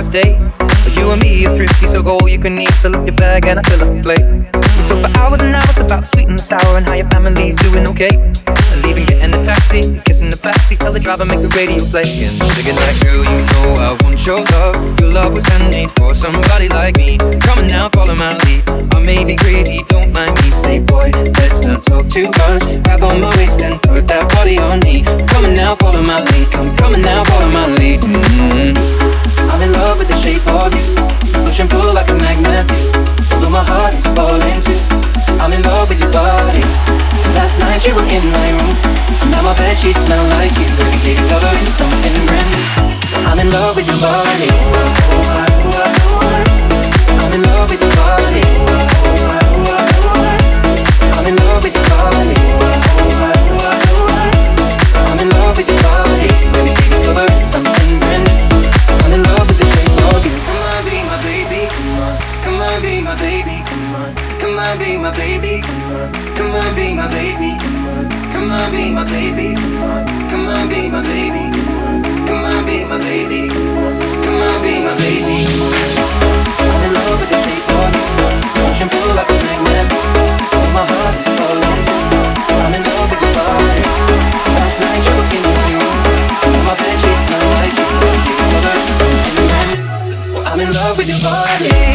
first date. You and me are thrifty, so go all you can eat. Fill up your bag and I fill up the plate. We talk for hours and hours about the sweet and the sour and how your family's doing okay. And leaving, getting the taxi, kissing the backseat, tell the driver make the radio play. And singing like, girl, you know I want your love. Your love was handmade for somebody like me. Come on now, follow my lead. I may be crazy, don't mind me. Say, boy, let's not talk too much. Grab on my waist and on, be my baby. Come on, come on, be my baby. Come on, come on, be my baby. Come on, come on, be my baby. Come on, come on, be my baby. Come on, be my baby. I'm in love with the people. Ocean blue like a magnet. My heart is falling. I'm in love with your body. Last night you were in a dream. My bed sheets smell like you. She's covered in something red. I'm in love with your body.